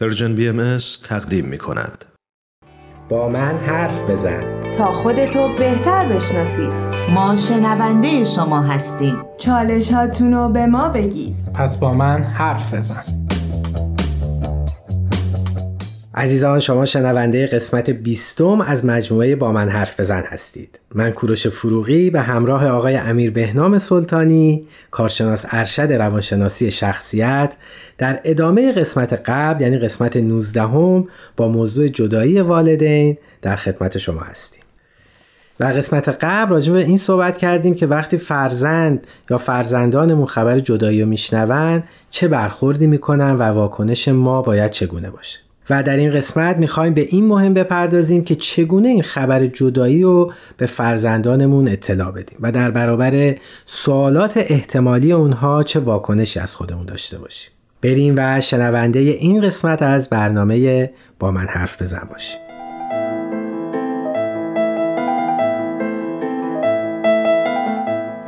Persian BM تقدیم می کند. با من حرف بزن. تا خودتو بهتر بشناسید ما شنونده شما هستیم. چالش هاتونو به ما بگید. پس با من حرف بزن. عزیزان شما شنونده قسمت بیستم از مجموعه با من حرف بزن هستید. من کوروش فروغی به همراه آقای امیر بهنام سلطانی کارشناس ارشد روانشناسی شخصیت در ادامه قسمت قبل یعنی قسمت 19 هم با موضوع جدایی والدین در خدمت شما هستیم. در قسمت قبل راجع به این صحبت کردیم که وقتی فرزند یا فرزندانمون خبر جدایی رو میشنون چه برخوردی می‌کنن و واکنش ما باید چگونه باشه. و در این قسمت می‌خوایم به این مهم بپردازیم که چگونه این خبر جدایی رو به فرزندانمون اطلاع بدیم و در برابر سوالات احتمالی اونها چه واکنشی از خودمون داشته باشیم. بریم و شنونده این قسمت از برنامه با من حرف بزن باشیم.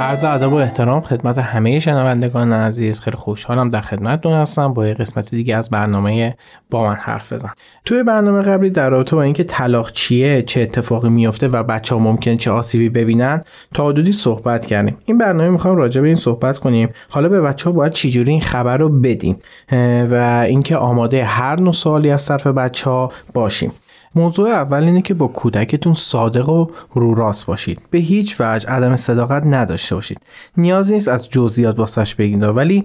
عرض ادب و احترام خدمت همه شنوندگان عزیز. خیلی خوشحالم در خدمتتون هستم. با یه قسمت دیگه از برنامه با من حرف بزن. توی برنامه قبلی در رابطه با اینکه طلاق چیه چه اتفاقی میفته و بچه ها ممکن چه آسیبی ببینن تا حدودی صحبت کردیم. این برنامه می‌خوایم راجع به این صحبت کنیم. حالا به بچه ها باید چجوری این خبر رو بدین و اینکه آماده هر نوع سوالی از طرف بچه ها باشیم. موضوع اول اینه که با کودکتون صادق و رو راست باشید. به هیچ وجه عدم صداقت نداشته باشید. نیاز نیست از جزئیات واسش بگید ولی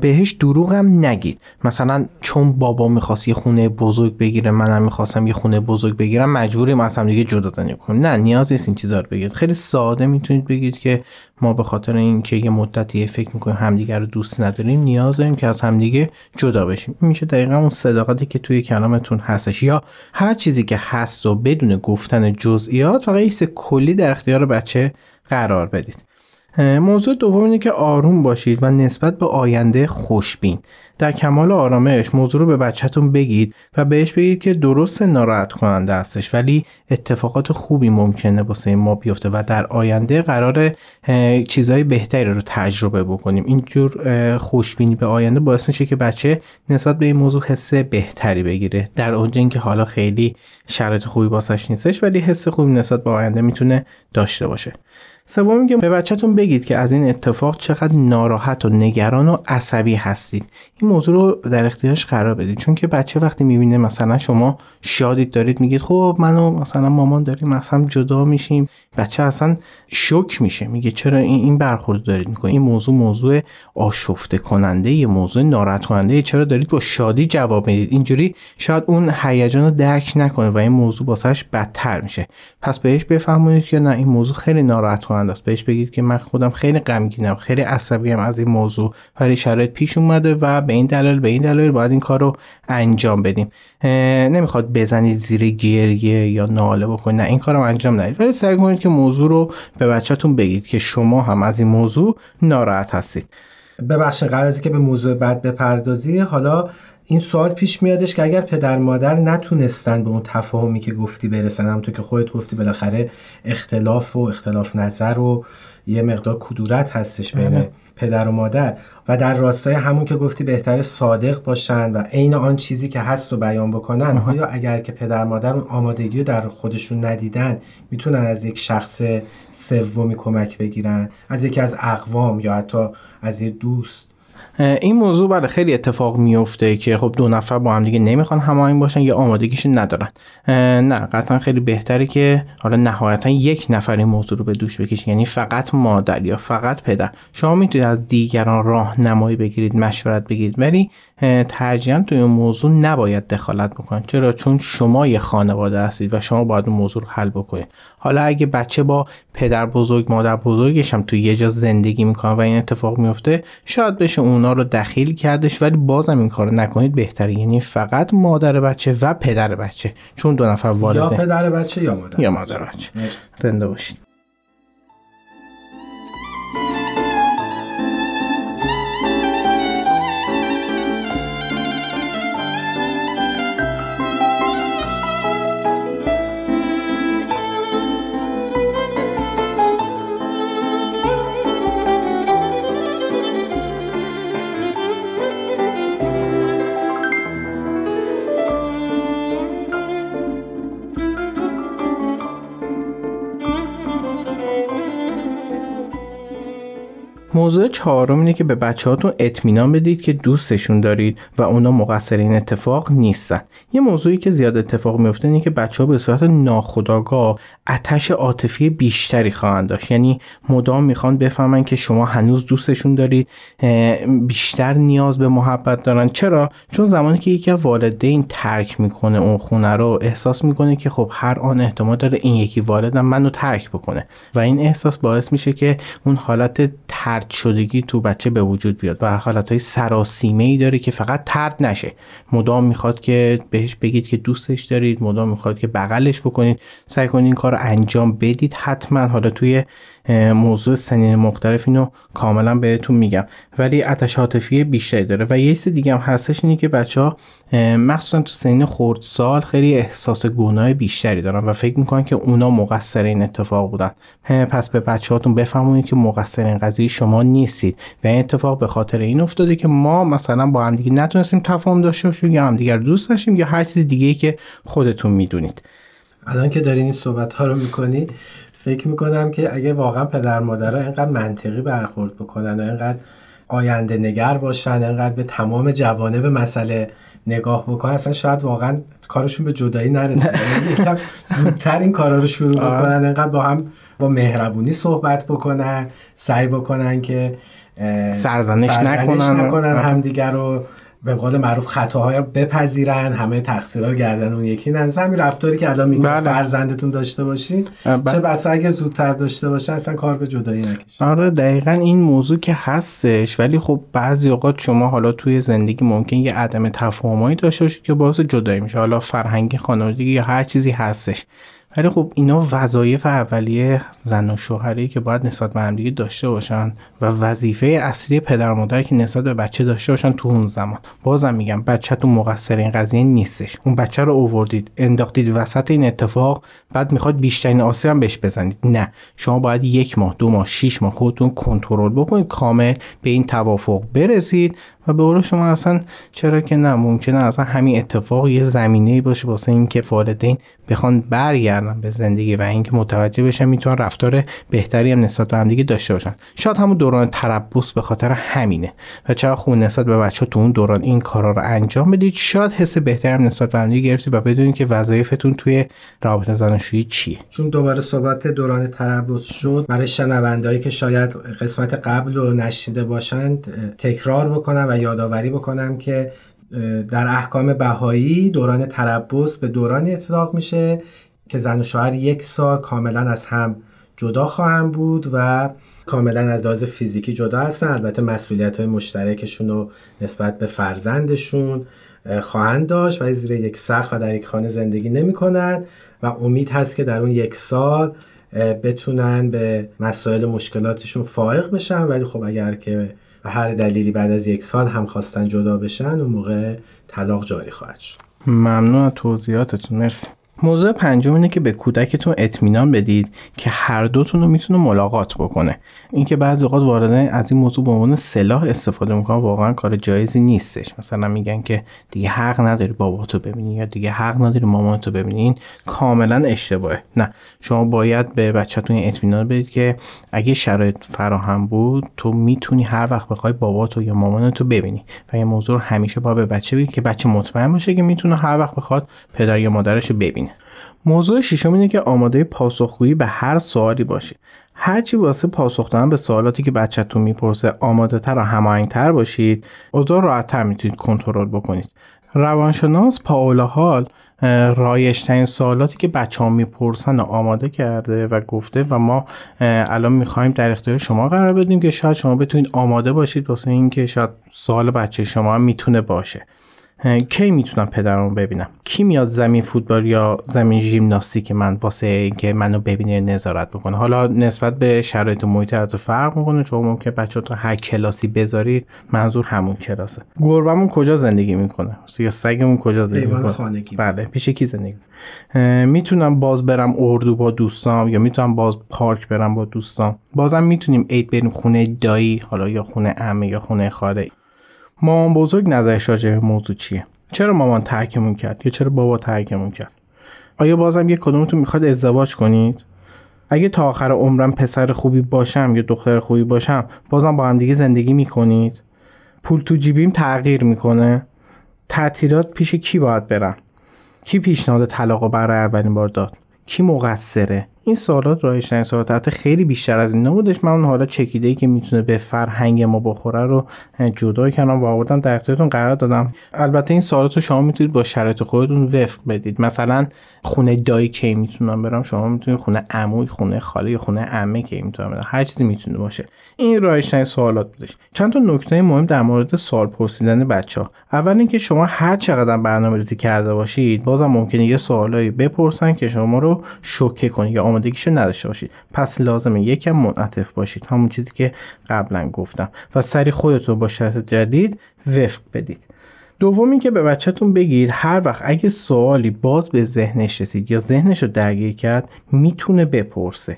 بهش دروغ هم نگید. مثلا چون بابا می‌خواست یه خونه بزرگ بگیره منم می‌خواستم یه خونه بزرگ بگیرم مجبوریم از هم دیگه جدا زندگی کنیم. نه نیاز نیست این چیزا رو بگید. خیلی ساده می‌تونید بگید که ما به خاطر اینکه یه مدتی فکر می‌کنیم همدیگه رو دوست نداریم نیاز داریم که از همدیگه جدا بشیم. این میشه دقیقا اون صداقتی که توی کلامتون هستش. یا هر چیزی که هست و بدون گفتن جزئیات فقط یه کلی در اختیار بچه قرار بدید. موضوع دوم اینه که آروم باشید و نسبت به آینده خوشبین. در کمال آرامش موضوع رو به بچهتون بگید و بهش بگید که درست ناراحت کننده هستش ولی اتفاقات خوبی ممکنه واسه ما بیفته و در آینده قرار چیزهای بهتری رو تجربه بکنیم. اینجور خوشبینی به آینده باعث میشه که بچه نسبت به این موضوع حس بهتری بگیره. در اونجا اینکه حالا خیلی شرایط خوبی واسش نیستش ولی حس خوبی نسبت به آینده می‌تونه داشته باشه. سوم که به بچهتون بگید که از این اتفاق چقدر ناراحت و نگران و عصبی هستید. این موضوع رو در اختیارش قرار بدید. چون که بچه وقتی می‌بینه مثلا شما شادید دارید میگید خب منو مثلا مامان داریم مثلا جدا میشیم. بچه اصلا شوک میشه. میگه چرا این این برخورد دارید می‌کنید؟ این موضوع موضوع آشفته کننده یه موضوع ناراحت کننده چرا دارید با شادی جواب می‌دید؟ اینجوری شاید اون هیجان رو درک نکنه و این موضوع واسش بدتر میشه. پس بهش بفهمونید که نه این موضوع خیلی ناراحت کننده است بهش بگید که من خودم خیلی غمگینم خیلی عصبی از این موضوع. ولی شرایط پیش اومده و به این دلیل به این دلیل باید این کار رو انجام بدیم. نمی‌خواد بزنید زیر گریه یا ناله بکنید نه این کارم انجام ندید. ولی سعی کنید که موضوع رو به بچهتون بگید که شما هم از این موضوع ناراحت هستید. ببخشید قبل از که به موضوع بعد بپردازی. حالا این سوال پیش میادش که اگر پدر مادر نتونستن به اون تفاهمی که گفتی برسن هم تو که خودت گفتی بالاخره اختلاف و اختلاف نظر و یه مقدار کدورت هستش بین پدر و مادر. و در راستای همون که گفتی بهتر صادق باشن و عین آن چیزی که هست رو بیان بکنن آیا اگر که پدر مادر اون آمادگی رو در خودشون ندیدن می‌تونن از یک شخص سومی کمک بگیرن؟ از یکی از اقوام یا حتی از یه دوست؟ این موضوع برای خیلی اتفاق میفته که خب دو نفر با هم دیگه نمی‌خوان هماهنگ باشن یا آمادگیش ندارن. نه قطعا خیلی بهتره که حالا نهایتا یک نفر این موضوع رو به دوش بکشید یعنی فقط مادر یا فقط پدر. شما می‌تونید از دیگران راهنمایی بگیرید مشورت بگیرید ولی ترجیحاً توی این موضوع نباید دخالت بکنید. چرا؟ چون شما یه خانواده هستید و شما باید اون موضوع رو حل بکنید. حالا اگه بچه با پدر بزرگ مادر بزرگش هم توی یه جا زندگی می‌کنه و این اتفاق میفته شاید بشه اونا رو دخیل کردش ولی بازم این کارو نکنید بهتره. یعنی فقط مادر بچه و پدر بچه. چون دو نفر والده یا پدر بچه یا مادر یا مادر بچه. زنده باشید موضوع چهارم اینه که به بچه هاتون اطمینان بدید که دوستشون دارید و اونا مقصر این اتفاق نیستن. یه موضوعی که زیاد اتفاق میفته اینه که بچه ها به صورت ناخودآگاه اتش عاطفی بیشتری خواهند داشت. یعنی مدام می‌خوان بفهمن که شما هنوز دوستشون دارید بیشتر نیاز به محبت دارن. چرا؟ چون زمانی که یکی از والدین ترک می‌کنه اون خونه رو احساس می‌کنه که خب هر آن احتمال داره این یکی والدم منو ترک بکنه. و این احساس باعث میشه که اون حالت ترد شدگی تو بچه به وجود بیاد و حالت های سراسیمه ای داره که فقط ترد نشه. مدام می‌خواد که بهش بگید که دوستش دارید مدام می‌خواد که بغلش بکنید. سعی کنید این کار رو انجام بدید حتما. حالا توی موضوع سنین مختلف اینو کاملا بهتون میگم. ولی آتش عاطفی بیشتری داره. و یه چیز دیگه هم هستش اینه که بچه ها مخصوصا تو سنین خردسال خیلی احساس گناه بیشتری دارن و فکر می‌کنن که اونا مقصر این اتفاق بودن. پس به بچه هاتون بفهمونید که مقصر این قضیه شما نیستید. و این اتفاق به خاطر این افتاده که ما مثلا با هم دیگه نتونستیم تفاهم داشته باشیم یا همدیگر دوست داشتیم یا هر چیز دیگه ای که خودتون می‌دونید. الان که دارین این صحبت ها رو می‌کنی فکر می‌کنم که اگه واقعا پدر مادرها اینقدر منطقی برخورد بکنن و اینقدر آینده نگر باشن اینقدر به تمام جوانب مسئله نگاه بکنن اصلا شاید واقعا کارشون به جدایی نرسه. یعنی یکم زودتر این کارا رو شروع بکنن اینقدر با هم با مهربونی صحبت بکنن سعی بکنن که سرزنش, نکنن, نکنن همدیگر رو. به قول معروف خطاهای رو بپذیرن همه تقصیرها گردن اون یکی نه. همین رفتاری که الان میگم بله. فرزندتون داشته باشین بله. چه بسا اگه زودتر داشته باشن اصلا کار به جدایی نکشن آره دقیقا این موضوع که هستش. ولی خب بعضی اوقات شما حالا توی زندگی ممکن یه عدم تفاهمایی داشته باشید که باعث جدایی میشه. حالا فرهنگی خانوادگی یا هر چیزی هستش. ولی خب اینا وظایف اولیه زن و شوهری که باید نسبت به همدیگه داشته باشن و وظیفه اصلی پدر و مادر که نسبت به بچه داشته باشن تو اون زمان. بازم میگم بچه تو مقصر این قضیه نیستش. اون بچه رو اووردید انداختید وسط این اتفاق بعد می‌خواد بیشترین آسیب هم بهش بزنید. نه شما باید یک ماه دو ماه شیش ماه خودتون کنترل بکنید کامل به این توافق برسید و به قول شما اصلا چرا که نه ممکنه اصلا همین اتفاق یه زمینه باشه واسه اینکه والدین بخوان برگردن به زندگی و اینکه متوجه بشن می‌تونن رفتار بهتری هم نسبت به همدیگه داشته باشن. شاید همون دوران تربص به خاطر همینه و چرا خون نسبت به بچه تو اون دوران این کارا رو انجام بدید. شاید حس بهتری هم نسبت به همدیگه گرفتید و بدونید که وظایفتون توی رابطه زناشویی چیه. چون دوباره صحبت دوران تربص شد برای شنوندهایی که شاید قسمت قبل رو نشیده باشند تکرار بکنم و یادآوری بکنم که در احکام بهایی دوران تربص به دورانی اطلاق میشه که زن و شوهر یک سال کاملا از هم جدا خواهند بود و کاملا از لحاظ فیزیکی جدا هستن. البته مسئولیت های مشترکشون رو نسبت به فرزندشون خواهند داشت و زیر یک سقف و در یک خانه زندگی نمی کنند و امید هست که در اون یک سال بتونن به مسائل مشکلاتشون فائق بشن. ولی خب اگر که و هر دلیلی بعد از یک سال هم خواستن جدا بشن اون موقع طلاق جاری خواهد شد. ممنون از توضیحاتتون. مرسی. موضوع پنجم اینه که به کودکتون اطمینان بدید که هر دوتون رو می‌تونه ملاقات بکنه. اینکه بعضی اوقات والدین از این موضوع به عنوان سلاح استفاده می‌کنن واقعا کار جایزی نیستش. مثلا میگن که دیگه حق نداری باباتو ببینی یا دیگه حق نداری مامانتو ببینی. این کاملا اشتباهه. نه شما باید به بچهتون اطمینان بدید که اگه شرایط فراهم بود تو می‌تونی هر وقت بخوای باباتو یا مامانتو ببینی. و این موضوع همیشه با به بچه بگید که بچه مطمئن باشه که می‌تونه هر وقت بخواد پدر یا مادرش رو ببینه. موضوع ششم اینه که آماده پاسخگویی به هر سوالی باشید هرچی واسه پاسخ دادن به سوالاتی که بچهتون می‌پرسه آماده تر و هماهنگتر باشید اوضاع راحتتر می‌تونید کنترل بکنید. روانشناس پاولا هال رایشترین سوالاتی که بچه ها می‌پرسن آماده کرده و گفته و ما الان می‌خوایم در اختیار شما قرار بدیم که شاید شما بتونید آماده باشید واسه اینکه شاید سوال بچه شما هم می‌تونه باشه. کی می‌تونم پدرمو ببینم؟ کی میاد زمین فوتبال یا زمین ژیمناستیک من واسه اینکه منو ببینه نظارت بکنه؟ حالا نسبت به شرایط محیط تو فرق می‌کنه شما ممکن بچه تو هر کلاسی بذارید منظور همون کلاسه. گربمون کجا زندگی می‌کنه؟ یا سگمون کجا زندگی می‌کنه؟ بله پیش کی زندگی؟ می‌تونم باز برم اردو با دوستام یا می‌تونم باز پارک برم با دوستام؟ بازم می‌تونیم عید بریم خونه دایی حالا یا خونه عمه یا خونه خاله. مامان بزرگ نظرش راجع به موضوع چیه؟ چرا مامان ترکمون کرد؟ یا چرا بابا ترکمون کرد؟ آیا بازم یک کدومتون می‌خواد ازدواج کنید؟ اگه تا آخر عمرم پسر خوبی باشم یا دختر خوبی باشم بازم با هم دیگه زندگی می‌کنید؟ پول تو جیبیم تغییر می‌کنه؟ تعطیلات پیش کی باید برم کی پیشنهاد طلاق برای اولین بار داد؟ کی مقصره؟ این سوالات رایش این سوالات. حتی خیلی بیشتر از این نبودش من اون حالا چکیده ای که می‌تونه به فرهنگ ما بخوره رو جدا کردم و آوردم در اختیارتون قرار دادم. البته این سوالات رو شما می‌تونید با شرایط خودتون وفق بدید. مثلا خونه دایی کی می‌تونم برم؟ شما می‌تونید خونه عموی خونه خاله یا خونه عمه کی می‌تونم برم؟ هر چیزی می‌تونه باشه. این رایش این سوالات بودش. چند تا نکته مهم در مورد سوال پرسیدن بچه ها اول اینکه شما هر چقدر برنامه ریزی کرده باشید بازم ممکنه یه سوالایی بپرسن که شما رو شوکه کنه یا آمادگیشو نداشته باشید. پس لازمه یکم منعطف باشید. همون چیزی که قبلا گفتم. و سری خودتون با شرط جدید وفق بدید. دومی که به بچهتون بگید هر وقت اگه سوالی باز به ذهنش رسید یا ذهنش رو درگیر کرد می‌تونه بپرسه.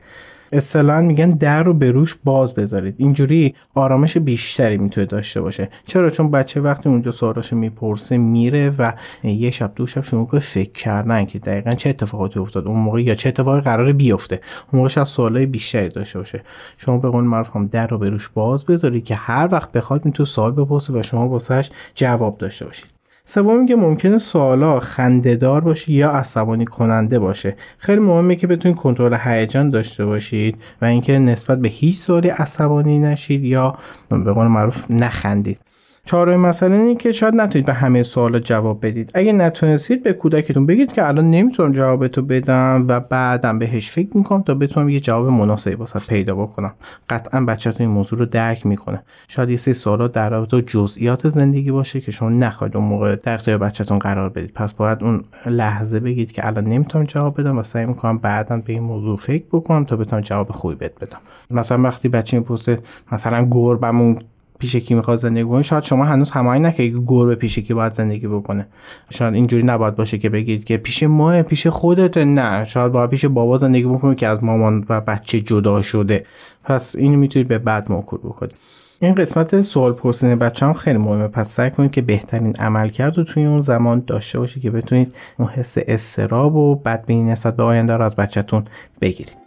اصطلاحا میگن در رو به روش باز بذارید. اینجوری آرامش بیشتری می‌تونه داشته باشه. چرا؟ چون بچه وقتی اونجا سوالاشو می‌پرسه میره و یه شب دو شب شروع کنه فکر کردن که دقیقا چه اتفاقاتی افتاد. اون موقع یا چه اتفاقی قرار بیفته. اون موقع شاید سوالای بیشتری داشته باشه. شما به قول معروف هم در رو به روش باز بذارید که هر وقت بخواد می‌تونه سوال بپرسه و شما واسش جواب داشته باشید. سوم که ممکنه سوالا خندهدار باشه یا عصبانی کننده باشه. خیلی مهمه که بتونید کنترل هیجان داشته باشید و اینکه نسبت به هیچ سوالی عصبانی نشید یا به قول معروف نخندید. چهارمین مسئله اینه که شاید نتونید به همه سوالات جواب بدید. اگه نتونستید به کودکتون بگید که الان نمی‌تونم جوابتو بدم و بعدم بهش فکر می‌کنم تا بتونم یه جواب مناسبی واسه پیدا بکنم. قطعا بچهتون این موضوع رو درک می‌کنه. شاید یه سری سوالات در رابطه جزئیات زندگی باشه که شما نخواهید اون موقع در اختیار بچهتون قرار بدید. پس باید اون لحظه بگید که الان نمی‌تونم جواب بدم و سعی می‌کنم بعدا به این موضوع فکر بکنم تا بتونم جواب خوبی بهت بدم. مثلا وقتی بچه می‌پرسه مثلا گربمون پیش کی می‌خواد زندگی بکنه شاید شما هنوز همایی نکردید که گربه پیش کی باید زندگی بکنه. شاید اینجوری نباید باشه که بگید که پیش ما پیش خودت. نه شاید باید پیش بابا زندگی بکنه که از مامان و بچه جدا شده. پس اینو می‌تونید به بعد موکول بکنید. این قسمت سوال پرسیدن بچه هم خیلی مهمه. پس سعی کنید که بهترین عمل کرد رو توی اون زمان داشته باشید که بتونید اون حس استراب و بدبینی نسبت به آینده رو از بچهتون بگیرید.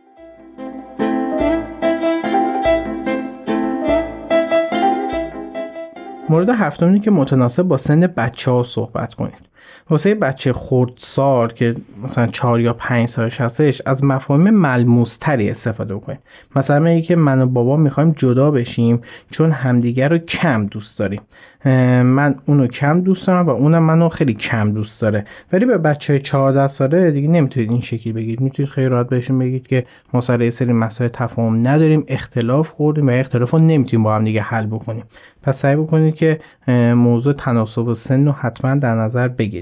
مورد هفتم که متناسب با سن بچه ها صحبت کنید. واسه بچه خردسال که مثلا چهار یا پنج سالش هستش از مفاهیم ملموستری استفاده کنید مثلا میگه که من و بابا می‌خوایم جدا بشیم چون همدیگر رو کم دوست داریم. من اونو کم دوست دارم و اونم منو خیلی کم دوست داره. ولی به بچه 14 ساله دیگه نمی‌تونید این شکلی بگید می‌تونید خیلی راحت بهشون بگید که ما سر سری مسائل تفاهم نداریم اختلاف خوردیم و اختلاف رو نمی‌تونیم با هم دیگه حل بکنیم. پس سعی بکنید که موضوع تناسب و سن رو حتما در نظر بگیرید.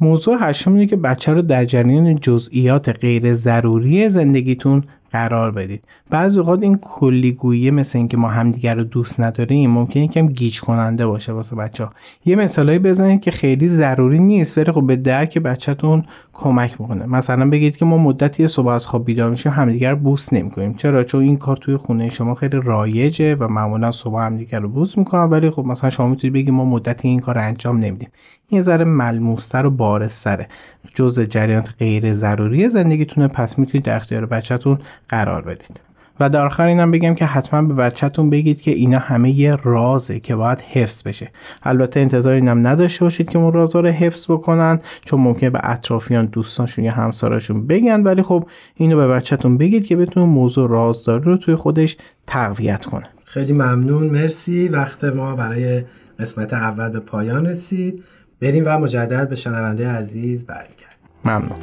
موضوع هشتم اینه که بچه رو در جریان جزئیات غیر ضروری زندگیتون قرار بدید. بعضی اوقات این کلیگویی مثل اینکه ما همدیگر رو دوست نداریم ممکنه یکم گیج کننده باشه واسه بچه ها یه مثالایی بزنید که خیلی ضروری نیست ولی خب به درک بچهتون کمک می‌کنه. مثلا بگید که ما مدتی صبح از خواب بیدار میشیم همدیگر رو بوس نمی‌کنیم. چرا؟ چون این کار توی خونه شما خیلی رایجه و معمولا صبح همدیگر رو بوس می‌کنن ولی خب مثلا شما می‌تونید بگید ما مدتی این کار انجام نمیدیم. این ذره ملموستر و بارستره جز جریانات غیر ضروری زندگیتونه پس می‌تونید در اختیار بچهتون قرار بدید. و در آخر اینم بگم که حتما به بچهتون بگید که اینا همه یه رازه که باید حفظ بشه. البته انتظار اینم نداشته باشید که اون رازا رو حفظ بکنن چون ممکنه به اطرافیان دوستانشون یا همسراشون بگن. ولی خب اینو به بچهتون بگید که بتون موضوع رازداری رو توی خودش تقویت کنه. خیلی ممنون مرسی. وقت ما برای قسمت اول به پایان رسید. بریم و مجدد به شنونده عزیز برگردیم. ممنون.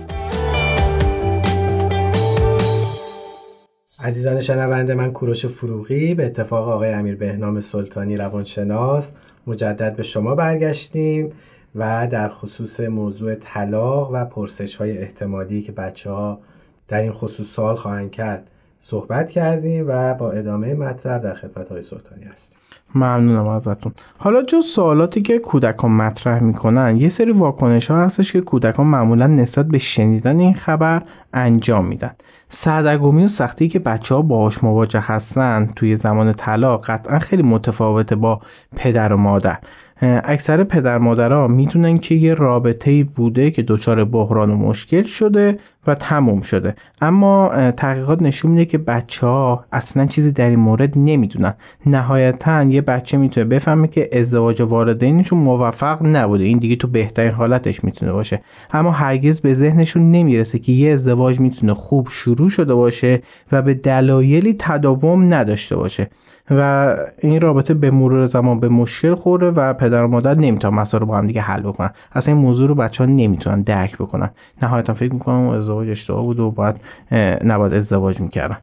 عزیزان شنونده من کوروش فروغی به اتفاق آقای امیر بهنام سلطانی روانشناس مجدد به شما برگشتیم و در خصوص موضوع طلاق و پرسش های احتمالی که بچه ها در این خصوص سوال خواهند کرد صحبت کردیم و با ادامه مطلب در خدمت های سلطانی هستیم. ممنونم ازتون. حالا جز سوالاتی که کودکان مطرح می‌کنن یه سری واکنش ها هستش که کودکان معمولا نسبت به شنیدن این خبر انجام میدن. سردرگمی و سختی که بچه ها باهاش مواجه هستن توی زمان طلاق قطعا خیلی متفاوته با پدر و مادر. اکثر پدر مادرها می‌دونن که یه رابطه بوده که دچار بحران و مشکل شده و تموم شده. اما تحقیقات نشون میده که بچه ها اصلا چیزی در این مورد نمی‌دونن. نهایتا یه بچه می‌تونه بفهمه که ازدواج والدینشون موفق نبوده. این دیگه تو بهترین حالتش می‌تونه باشه. اما هرگز به ذهنشون نمی‌رسه که یه ازدواج می‌تونه خوب شروع شده باشه و به دلایلی تداوم نداشته باشه. و این رابطه به مرور زمان به مشکل خوره و پدر و مادر نمی‌تونن مسائل با هم دیگه حل بکنن. اصلا این موضوع رو بچه ها نمی‌تونن درک بکنن. نهایتا فکر می‌کنم ازدواج اشتباه بود و باید نباید ازدواج می‌کردن.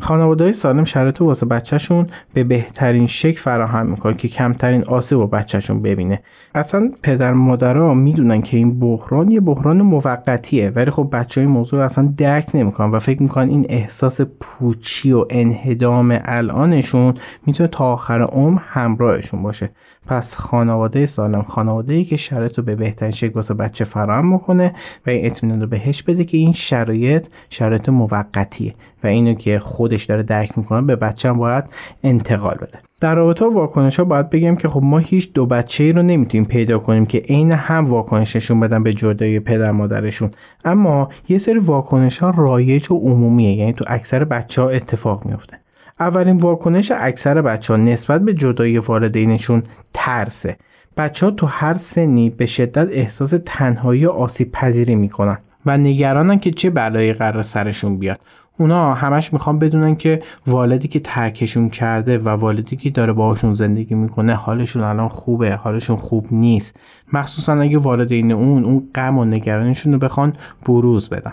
خانواده سالم شرایط واسه بچهشون به بهترین شکل فراهم می‌کنن که کمترین آسیب با بچهشون ببینه. اصلا پدر مادرها می‌دونن که این بحران یه بحران موقتیه ولی خب بچه های موضوع رو اصلا درک نمی‌کنن و فکر می‌کنن این احساس پوچی و انهدام الانشون می‌تونه تا آخر عمر همراهشون باشه. پس خانواده سالم خانواده ای که شرایط رو به بهترین شکل واسه بچه فراهم می‌کنه و این اطمینان رو بهش بده که این شرایط شرایط موقتیه و اینو که خودش داره درک می‌کنه به بچه هم باید انتقال بده. در رابطه با واکنش ها باید بگم که خب ما هیچ دو بچه ای رو نمی‌تونیم پیدا کنیم که عین هم واکنششون بدن به جدایی پدر مادرشون. اما یه سری واکنش ها رایج و عمومیه یعنی تو اکثر بچه ها اتفاق میفته اولین واکنش اکثر بچه ها نسبت به جدایی والدینشون ترسه. بچه ها تو هر سنی به شدت احساس تنهایی و آسیب پذیری می‌کنن و نگرانن که چه بلایی قرار سرشون بیاد. اونا همش می‌خوان بدونن که والدی که ترکشون کرده و والدی که داره باهاشون زندگی می‌کنه حالشون الان خوبه حالشون خوب نیست. مخصوصا اگه والدین اون اون غم و نگرانشون رو بخوان بروز بدن.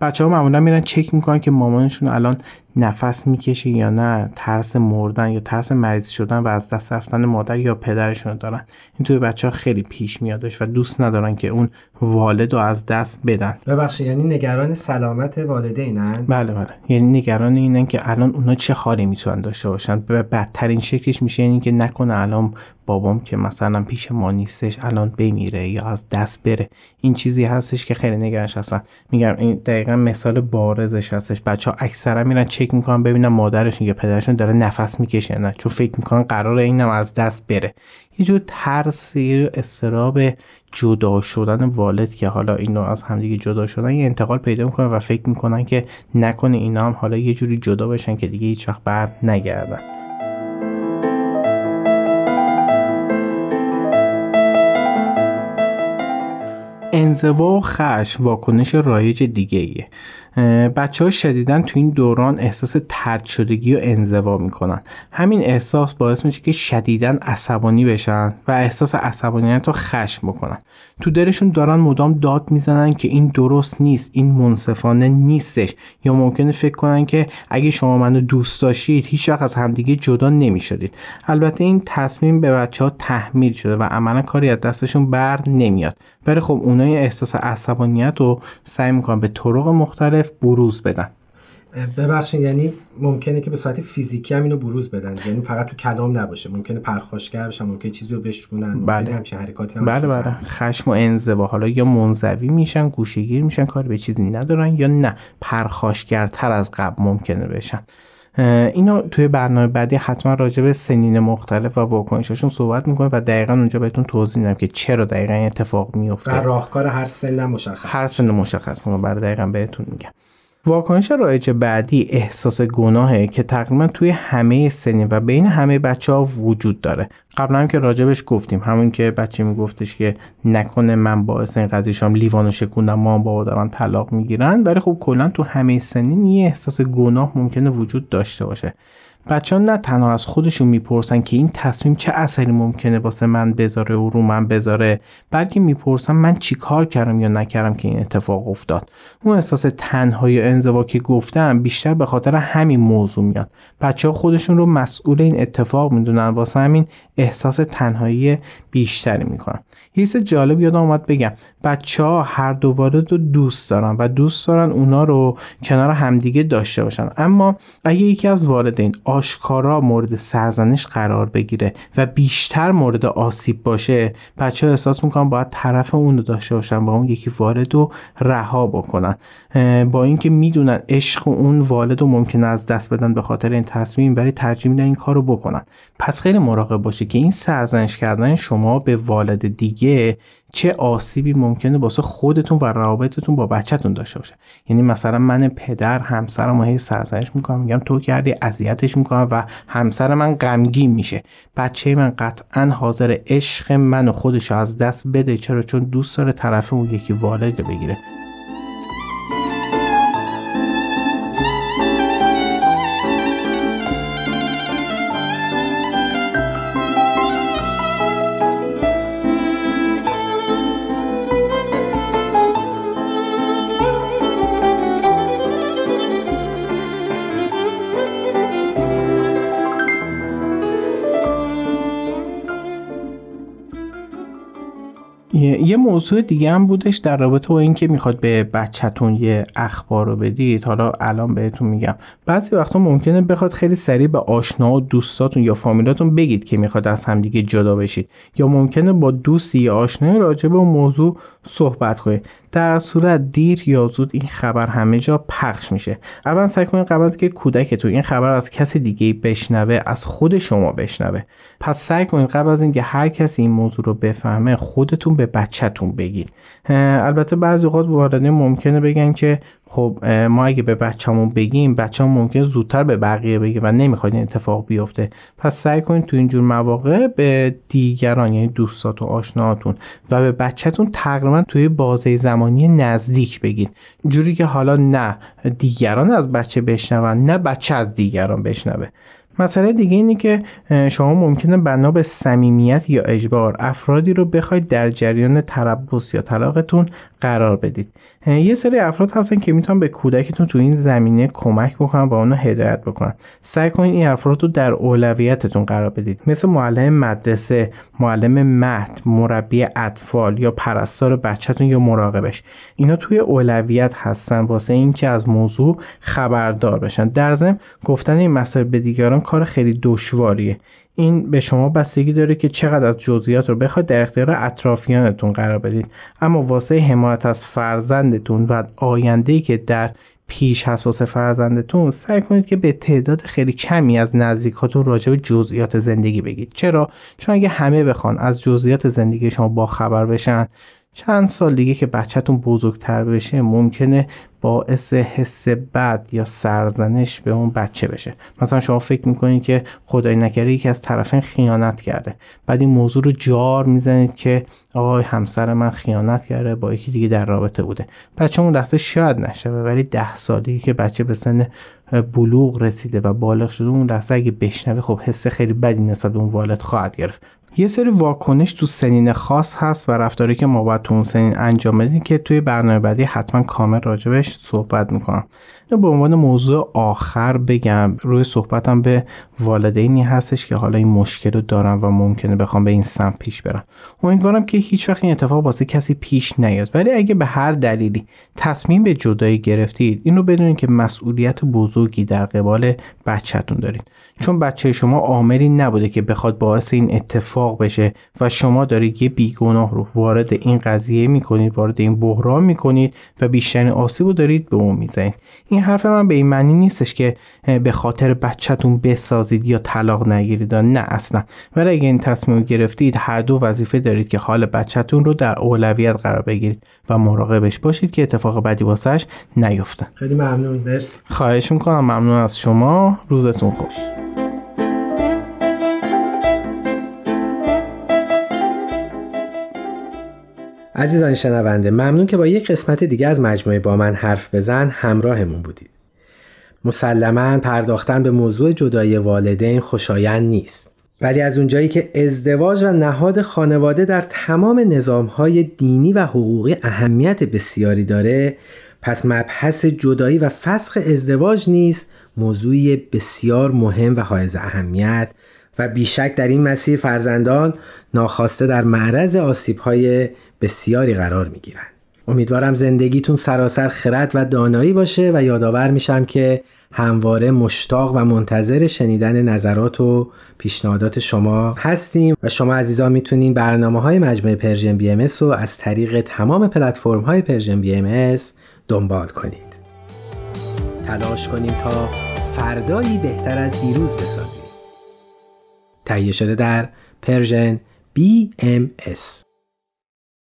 بچه ها معمولا میرن چک می‌کنن که مامانشون الان نفس می‌کشه یا نه ترس مردن یا ترس مریض شدن و از دست رفتن مادر یا پدرشون دارن. این توی بچه ها خیلی پیش میادش و دوست ندارن که اون والد رو از دست بدن. ببخشید یعنی نگران سلامت والدینن؟ بله بله. یعنی نگران اینن که الان اونا چه حالی می‌تونن داشته باشن. به بدترین شکلش میشه اینکه که نکنه الان بابام که مثلا پیش ما نیستش الان بمیره یا از دست بره. این چیزی هستش که خیلی نگرانش هستن. میگم این دقیقا مثال بارزش هستش. بچه ها اکثرا میرن چک می‌کنن ببینن مادرشون یا پدرشون داره نفس می‌کشه نه. چون فکر می‌کنن قرار اینم از دست بره. یه جور ترسی استراب جدا شدن والد که حالا اینو از همدیگه جدا شدن یه انتقال پیدا می‌کنن و فکر می‌کنن که نکنه اینا هم حالا یه جوری جدا بشن که دیگه هیچ وقت بر نگردن. انزوا و خش واکنش رایج دیگه ایه بچه ها شدیدن تو این دوران احساس ترد شدگی و انزوا می‌کنن. همین احساس باعث میشه که شدیدن عصبانی بشن و احساس عصبانیت رو خشم بکنن. تو دلشون دارن مدام داد می‌زنن که این درست نیست این منصفانه نیستش. یا ممکنه فکر کنن که اگه شما منو دوست داشتید هیچ وقت از همدیگه جدا نمی‌شدید. البته این تصمیم به بچه ها تحمیل شده و عملا کاری از دستشون بر نمیاد. ولی خب اونای احساس عصبانیت رو سعی می‌کنن به طرق مختلف بروز بدن. ببخشید یعنی ممکنه که به صورت فیزیکی هم اینو بروز بدن. یعنی فقط تو کلام نباشه. ممکنه پرخاشگر بشن ممکنه چیزی رو بشکنن بله. همچین حرکاتی هم بله بله. خشم و انزوا. حالا یا منزوی میشن گوشگیر میشن کاری به چیزی ندارن یا نه. پرخاشگرتر از قبل ممکنه بشن. اینو توی برنامه بعدی حتما راجع به سنین مختلف و واکنشاشون صحبت می‌کنه و دقیقا اونجا بهتون توضیح میدم که چرا دقیقا این اتفاق میفته و راهکار هر سن مشخص هر سن مشخص می‌کنه برای دقیقا بهتون میگم. واکنش رایج بعدی احساس گناهه که تقریبا توی همه سنین و بین همه بچه ها وجود داره. قبلا هم که راجبش گفتیم همون که بچه میگفتش که نکنه من باعث این قضیه شام لیوانو شکوندم ما بابا دارن طلاق می‌گیرن ولی خب کلا تو همه سنین یه احساس گناه ممکنه وجود داشته باشه. بچه ها نه تنها از خودشون می‌پرسن که این تصمیم چه اثری ممکنه واسه من بذاره و رو من بذاره بلکه می‌پرسن من چی کار کردم یا نکردم که این اتفاق افتاد. اون احساس تنهایی انزوا که گفتم بیشتر به خاطر همین موضوع میاد. بچه ها خودشون رو مسئول این اتفاق می‌دونن واسه همین احساس تنهایی بیشتری می‌کنن. حیث جالب یادم اومد بگم بچه ها هر دو والد رو دوست دارن و دوست دارن اونا رو کنار همدیگه داشته باشن. اما اگه یکی از والدین آشکارا مورد سرزنش قرار بگیره و بیشتر مورد آسیب باشه. بچه ها احساس می‌کنن باید طرف اون رو داشته باشن با اون یکی والد رو رها بکنن. با اینکه می‌دونن عشق اون والد رو ممکن از دست بدن به خاطر این تصمیم ولی ترجیح میدن این کار رو بکنن. پس خیلی مراقب باشه که این سرزنش کردن شما به والد دیگه چه آسیبی ممکنه واسه خودتون و روابطتون با بچهتون داشته باشه. یعنی مثلا من پدر همسرم هی سرزنش می‌کنم میگم تو کردی اذیتش می‌کنم و همسر من غمگین میشه. بچه من قطعا حاضر عشق من و خودش از دست بده چرا؟ چون دوست داره طرف اون یکی والد بگیره. یه موضوع دیگه هم بودش در رابطه با اینکه می‌خواد به بچهتون یه اخبار رو بدید. حالا الان بهتون میگم. بعضی وقتا ممکنه بخواد خیلی سریع به آشنا و دوستاتون یا فامیلاتون بگید که می‌خواد از همدیگه جدا بشید. یا ممکنه با دوستی یا آشنای راجع به موضوع صحبت کنید. در صورت دیر یا زود این خبر همه جا پخش میشه. اول سعی کنید قبل که کودکتون این خبر از کسی دیگه بشنوه از خود شما بشنوه. پس سعی کنید قبل از اینکه هر کسی این موضوع رو بفهمه خودتون به بچهتون بگید البته بعضی اوقات والدین ممکنه بگن که خب ما اگه به بچه‌مون بگیم بچه‌مون ممکنه زودتر به بقیه بگه و نمی‌خواد این اتفاق بیفته. پس سعی کنید تو اینجور مواقع به دیگران یعنی دوستات و آشناهاتون و به بچهتون تقریبا توی بازه زمانی نزدیک بگید جوری که حالا نه دیگران از بچه بشنون نه بچه از دیگران بشنوه. مسئله دیگه اینه که شما ممکنه بنا به صمیمیت یا اجبار افرادی رو بخواید در جریان تربص یا طلاقتون قرار بدید. یه سری افراد هستن که می‌تونن به کودکتون تو این زمینه کمک بکنن و اونو هدایت بکنن. سعی کنید این افراد رو در اولویتتون قرار بدید. مثل معلم مدرسه معلم مهد مربی اطفال یا پرستار بچهتون یا مراقبش. اینا توی اولویت هستن واسه اینکه از موضوع خبردار بشن. در ضمن گفتن این مسائل به دیگران کار خیلی دشواریه. این به شما بستگی داره که چقدر از جزئیات رو بخواید در اختیار اطرافیانتون قرار بدید. اما واسه حمایت از فرزندتون و آینده که در پیش هست واسه فرزندتون سعی کنید که به تعداد خیلی کمی از نزدیکاتون راجع به جزئیات زندگی بگید. چرا؟ چون اگه همه بخوان از جزئیات زندگی شما با خبر بشن چند سال دیگه که بچهتون بزرگتر بشه ممکنه باعث حس بد یا سرزنش به اون بچه بشه. مثلا شما فکر می‌کنید که خدای نکرده یکی از طرفین خیانت کرده. بعد این موضوع رو جار می‌زنید که آقای همسر من خیانت کرده با یکی دیگه در رابطه بوده. بچه اون لحظه شاید نشوه ولی ده سالی که بچه به سن بلوغ رسیده و بالغ شده اون لحظه اگه بشنوه خب حس خیلی بدی نسبت به اون والد خواهد گرفت. یه سری واکنش تو سنین خاص هست و رفتاری که ما باید تو اون سنین انجام بدیم که توی برنامه بعدی حتما کامل راجبش صحبت می‌کنم. به عنوان موضوع آخر بگم. روی صحبتم به والدینی هستش که حالا این مشکل رو دارن و ممکنه بخوام به این سمت پیش برم. امیدوارم که هیچ وقت این اتفاق واسه کسی پیش نیاد. ولی اگه به هر دلیلی تصمیم به جدایی گرفتید این رو بدونید که مسئولیت بزرگی در قبال بچهتون دارید. چون بچه شما عاملی نبوده که بخواد باعث این اتفاق بشه و شما دارید یه بیگناه رو وارد این قضیه می‌کنید وارد این بحران می‌کنید و بیشترین آسیب رو دارید به اون می‌زنید. این حرف من به این معنی نیستش که به خاطر بچهتون بسازید یا طلاق نگیرید نه اصلا. ولی اگه این تصمیم گرفتید هر دو وظیفه دارید که حال بچهتون رو در اولویت قرار بگیرید و مراقبش باشید که اتفاق بدی واسش نیفته خیلی ممنون. مرسی. خواهش می‌کنم. ممنون از شما. روزتون خوش. عزیزان شنونده ممنون که با یک قسمت دیگه از مجموعه با من حرف بزن همراهمون بودید. مسلما پرداختن به موضوع جدای والدین خوشایند نیست. ولی از اونجایی که ازدواج و نهاد خانواده در تمام نظامهای دینی و حقوقی اهمیت بسیاری داره پس مبحث جدایی و فسخ ازدواج نیست موضوعی بسیار مهم و حائز اهمیت و بیشک در این مسیر فرزندان ناخواسته در معرض آسیبهای بسیاری قرار می گیرند. امیدوارم زندگیتون سراسر خرد و دانایی باشه و یادآور میشم که همواره مشتاق و منتظر شنیدن نظرات و پیشنهادات شما هستیم و شما عزیزان می‌تونین برنامه های مجموعه Persian BM رو از طریق تمام پلتفرم های Persian BM دنبال کنید. تلاش کنیم تا فردایی بهتر از دیروز بسازیم. تهیه شده در پرژن BMS